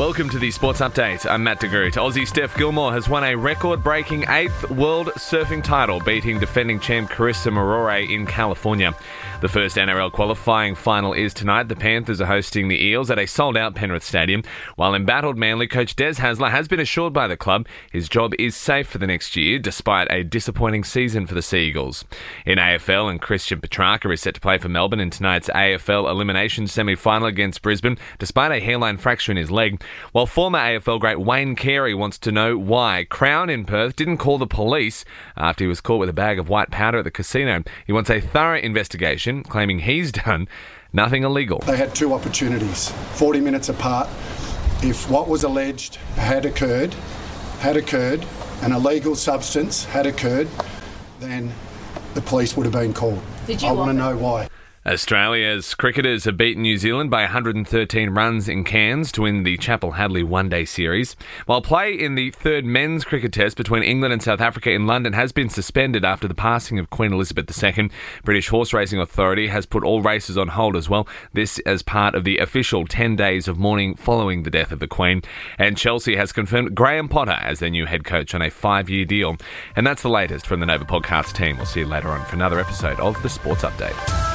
Welcome to the Sports Update. I'm Matt DeGroot. Aussie Steph Gilmore has won a record breaking eighth world surfing title, beating defending champ Carissa Moore in California. The first NRL qualifying final is tonight. The Panthers are hosting the Eels at a sold out Penrith Stadium. While embattled Manly coach Des Hasler has been assured by the club his job is safe for the next year, despite a disappointing season for the Seagulls. In AFL, and Christian Petracca is set to play for Melbourne in tonight's AFL elimination semi final against Brisbane, despite a hairline fracture in his leg. While former AFL great Wayne Carey wants to know why Crown in Perth didn't call the police after he was caught with a bag of white powder at the casino. He wants a thorough investigation claiming he's done nothing illegal. They had two opportunities, 40 minutes apart. If what was alleged had occurred, had occurred, an illegal substance had occurred, then the police would have been called. Did you I want to know why. Australia's cricketers have beaten New Zealand by 113 runs in Cairns to win the Chappell Hadlee One Day Series. While play in the third men's cricket test between England and South Africa in London has been suspended after the passing of Queen Elizabeth II, British Horse Racing Authority has put all races on hold as well. This as part of the official 10 days of mourning following the death of the Queen. And Chelsea has confirmed Graham Potter as their new head coach on a five year deal. And that's the latest from the Nova Podcast team. We'll see you later on for another episode of the Sports Update.